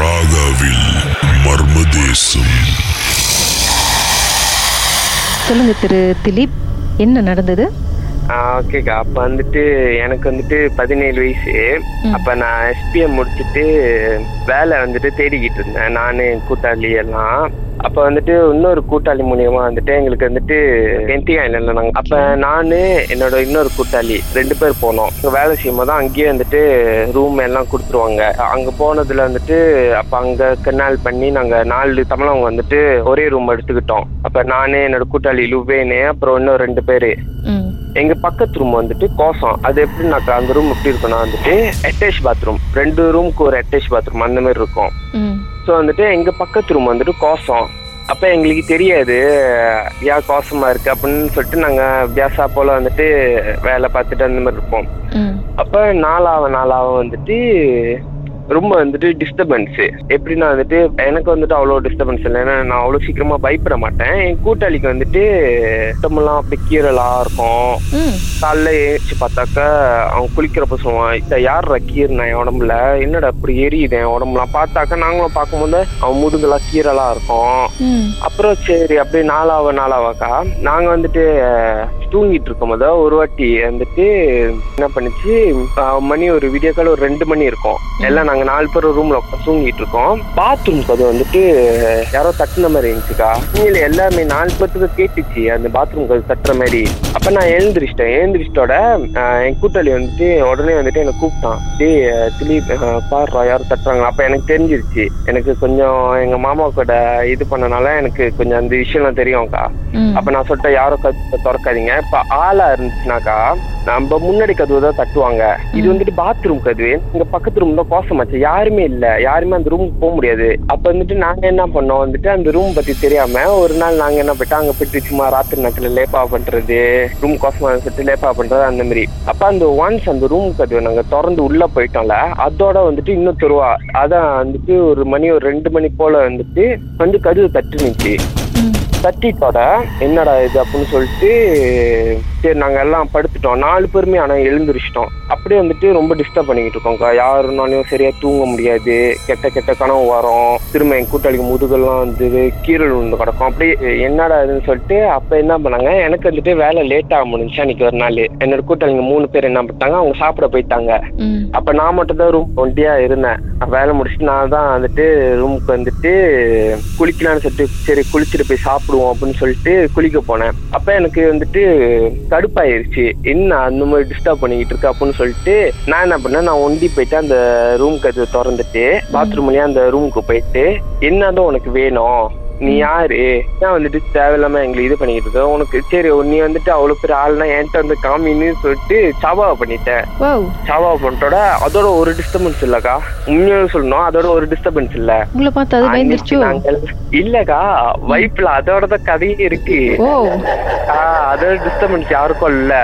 ராகாவில் மர்மதேசம். சொல்லுங்க திரு திலீப் என்ன நடந்தது? ஓகேக்கா அப்ப வந்துட்டு எனக்கு வந்துட்டு பதினேழு வயசு. அப்ப நான் எஸ்பிஎம் முடிச்சுட்டு வேலை வந்துட்டு தேடிக்கிட்டு இருந்தேன். நானு கூட்டாளி எல்லாம். அப்ப வந்துட்டு இன்னொரு கூட்டாளி மூலியமா வந்துட்டு எங்களுக்கு வந்துட்டு என்டிஆ இல்லை நாங்க அப்ப நானு என்னோட இன்னொரு கூட்டாளி ரெண்டு பேர் போனோம். அங்க வேலை செய்யும் போது அங்கேயே வந்துட்டு ரூம் எல்லாம் கொடுத்துருவாங்க. அங்க போனதுல வந்துட்டு அப்ப அங்க கெனால் பண்ணி நாங்க நாலு தமிழவங்க வந்துட்டு ஒரே ரூம் எடுத்துக்கிட்டோம். அப்ப நானு என்னோட கூட்டாளி லுவேனு அப்புறம் இன்னும் ரெண்டு பேரு. எங்க பக்கத்து ரூம் வந்துட்டு கோசம். அது எப்படின்னாக்கா அந்த ரூம் எப்படி இருக்குன்னா வந்துட்டு அட்டாச் பாத்ரூம் ரெண்டு ரூமுக்கு ஒரு அட்டாச் பாத்ரூம் அந்த மாதிரி இருக்கும். ஸோ வந்துட்டு எங்க பக்கத்து ரூம் வந்துட்டு கோசம். அப்ப எங்களுக்கு தெரியாது ஏன் கோசமா இருக்கு? அப்படின்னு சொல்லிட்டு நாங்க வியாசா போல வந்துட்டு வேலை பார்த்துட்டு அந்த மாதிரி இருப்போம். அப்ப நாளாவ நாளாவ வந்துட்டு ரொம்ப வந்துட்டு டிஸ்டர்பன்ஸ் எப்படின்னா வந்துட்டு எனக்கு வந்துட்டு அவ்வளோ டிஸ்டர்பன்ஸ் இல்லை. ஏன்னா நான் அவ்வளோ சீக்கிரமா பயப்பட மாட்டேன். என் கூட்டாளிக்கு வந்துட்டு உடம்பெல்லாம் அப்படி கீரலா இருக்கும். காலைல ஏறிச்சு பார்த்தாக்கா அவன் குளிக்கிறப்ப சொல்லுவான் இத யார் கீர்னா என் உடம்புல? என்னடா இப்படி எரியுது என் உடம்புலாம்? பார்த்தாக்கா நாங்களும் பார்க்கும்போது அவன் முதுகுலாம் கீரலா இருக்கும். அப்புறம் சரி அப்படியே நாளாவ நாளாவாக்கா நாங்க வந்துட்டு தூங்கிட்டு இருக்கும் போது ஒரு வாட்டி வந்துட்டு என்ன பண்ணுச்சு மணி ஒரு விடிய கால ஒரு ரெண்டு மணி இருக்கும். எல்லாம் நாங்க நாலு பேர் ரூம்ல உட்காந்து தூங்கிட்டு இருக்கோம். பாத்ரூம் அது வந்துட்டு யாரோ தட்டுன மாதிரி இருந்துச்சுக்கா? உண்மையில எல்லாமே நாலு பேர்த்துக்கு கேட்டுச்சு. அந்த பாத்ரூம் கதவு தட்டுற மாதிரி. அப்ப நான் எழுந்திரிச்சிட்டேன். எழுந்திரிச்சிட்டோட என் கூட்டாளி வந்துட்டு உடனே வந்துட்டு என்னை கூப்பிட்டான். அஹ், திலீப் பாருடா யாரும் தட்டுறாங்க அப்ப எனக்கு தெரிஞ்சிருச்சு. எனக்கு கொஞ்சம் எங்க மாமா கூட இது பண்ணனால எனக்கு கொஞ்சம் அந்த விஷயம்லாம் தெரியும்க்கா. அப்ப நான் சொல்லிட்டேன் யாரும் கதவு திறக்காதீங்க. இப்ப ஆளா இருந்துச்சுனாக்கா நம்ம முன்னாடி கதவு தான் தட்டுவாங்க. இது வந்துட்டு பாத்ரூம் கதவு. இங்க பக்கத்து ரூம் தான் மச்ச யாருமே இல்ல. யாருமே அந்த ரூமுக்கு போக முடியாது. அப்ப வந்துட்டு நாங்க என்ன பண்ணோம்? வந்துட்டு அந்த ரூம் பத்தி தெரியாம ஒரு நாள் நாங்க என்ன போயிட்டோம் அங்க போயிட்டு சும்மா ராத்திரி நேரத்துல லேப்பா பண்றது ரூம் கோசமா சொல்லிட்டு லேப்பா பண்றது அந்த மாதிரி. அப்ப அந்த ஒன்ஸ் அந்த ரூம் கதவு நாங்க திறந்து உள்ள போயிட்டோம்ல அதோட வந்துட்டு இன்னும் தருவா அதான் வந்துட்டு ஒரு மணி ஒரு ரெண்டு மணி போல வந்துட்டு வந்து கதவு தட்டுனுச்சு தட்டிட்டோட. என்னடா இது அப்படின்னு சொல்லிட்டு சரி நாங்க எல்லாம் படுத்துட்டோம். நாலு பேருமே ஆனா எழுந்திரிச்சிட்டோம். அப்படியே வந்துட்டு ரொம்ப டிஸ்டர்ப் பண்ணிக்கிட்டு இருக்கோம்க்கா யாருனாலையும் சரியா தூங்க முடியாது. கெட்ட கெட்ட கனவு வரும். திரும்ப என் கூட்டாளிக்கு முதுகெல்லாம் வந்து கீரல் விழுந்து கிடக்கும். அப்படியே என்னடா இதுன்னு சொல்லிட்டு அப்ப என்ன பண்ணாங்க? எனக்கு வந்துட்டு வேலை லேட் ஆக முடிஞ்சு அன்னைக்கு ஒரு நாள். என்னோட கூட்டாளிங்க மூணு பேர் என்ன பண்ணிட்டாங்க? அவங்க சாப்பிட போயிட்டாங்க. அப்ப நான் மட்டும் தான் ரூம் ஒண்டியா இருந்தேன். வேலை முடிச்சுட்டு நான் தான் வந்துட்டு ரூமுக்கு வந்துட்டு குளிக்கலாம்னு சொல்லிட்டு சரி குளிச்சுட்டு போய் சாப்பிடுவோம் அப்படின்னு சொல்லிட்டு குளிக்க போனேன். அப்ப எனக்கு வந்துட்டு கடுப்பாயிருச்சு. என்ன அந்த மாதிரி டிஸ்டர்ப் பண்ணிக்கிட்டு இருக்கு அப்படின்னு சொல்லிட்டு நான் என்ன பண்ணேன் நான் ஒண்டி போயிட்டு அந்த ரூம் அது திறந்துட்டு பாத்ரூம்லயே அந்த ரூமுக்கு போயிட்டு என்னதான் உனக்கு வேணும்? நீ யாரு? ஏன் வந்துட்டு தேவையில்லாம எங்களை இது பண்ணிக்கிட்டு இருக்க? உனக்கு சரி நீ வந்துட்டு அவ்வளவு பேர் ஆள்னா என்கிட்ட வந்து காமின்னு சொல்லிட்டு சபாவை பண்ணிட்டேன் சாவா பண்ணிட்டோட அதோட ஒரு டிஸ்டர்பன்ஸ் இல்லக்கா. உண்மையாக சொல்லணும் அதோட ஒரு டிஸ்டர்பன்ஸ் இல்ல. உங்களை பார்த்து அது பயந்துருச்சோ? இல்லக்கா வைப்ல அதோட தான் கதையே இருக்கு. அதோட டிஸ்டர்பன்ஸ் யாருக்கும் இல்ல.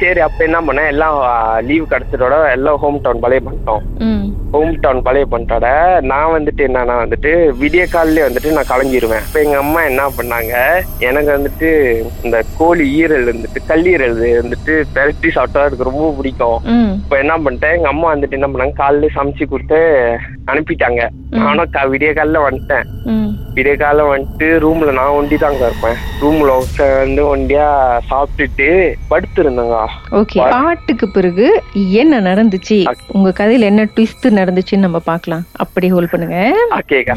சரி அப்ப என்ன பண்ணேன் எல்லாம் லீவ் கிடைச்சதோட எல்லாம் ஹோம் டவுன் பழைய பண்ணிட்டோம் ஹோம் டவுன் பழைய பண்ணிட்டோட நான் வந்துட்டு என்னன்னா வந்துட்டு விடிய காலிலே வந்துட்டு நான் கலங்கிருவேன் இப்ப எங்க அம்மா என்ன பண்ணாங்க? எனக்கு வந்துட்டு இந்த கோழி ஈரல் வந்துட்டு கல்லீரல் வந்துட்டு பெரட்டி சாப்பிட்டா எனக்கு ரொம்ப பிடிக்கும். இப்ப என்ன பண்ணிட்டேன்? எங்க அம்மா வந்துட்டு என்ன பண்ணாங்க? காலையில சமைச்சு கொடுத்து அனுப்பிட்டாங்க. நானும் விடிய காலைல வந்துட்டேன். விடிய காலைல வந்துட்டு ரூம்ல நான் ஒண்டி தாங்க இருப்பேன். ரூம்ல வந்து ஒண்டியா சாப்பிட்டுட்டு படுத்திருந்தேங்க ஓகே பாட்டுக்கு பிறகு என்ன நடந்துச்சு? உங்க கதையில என்ன ட்விஸ்ட் நடந்துச்சுன்னு நம்ம பார்க்கலாம். அப்படி ஹோல்ட் பண்ணுங்க. ஓகேக்கா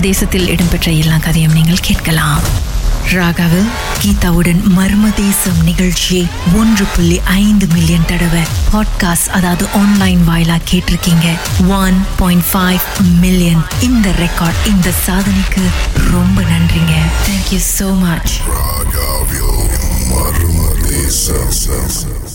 தேசத்தில் இடம்பெற்ற எல்லா கதையும் நீங்கள் கேட்கலாம். ராகாவில் கீதாவுடன் மர்ம தேசம் நிகழ்ச்சியை ஒன்று புள்ளி ஐந்து மில்லியன் தடவை பாட்காஸ்ட் அதாவது ஆன்லைன் வாயிலா கேட்டிருக்கீங்க. ஒன் பாயிண்ட் ஃபைவ் மில்லியன் இந்த ரெக்கார்ட் இந்த சாதனைக்கு ரொம்ப நன்றிங்க. தேங்க்யூ ஸோ மச் ராகாவில் மர்மதேசம்.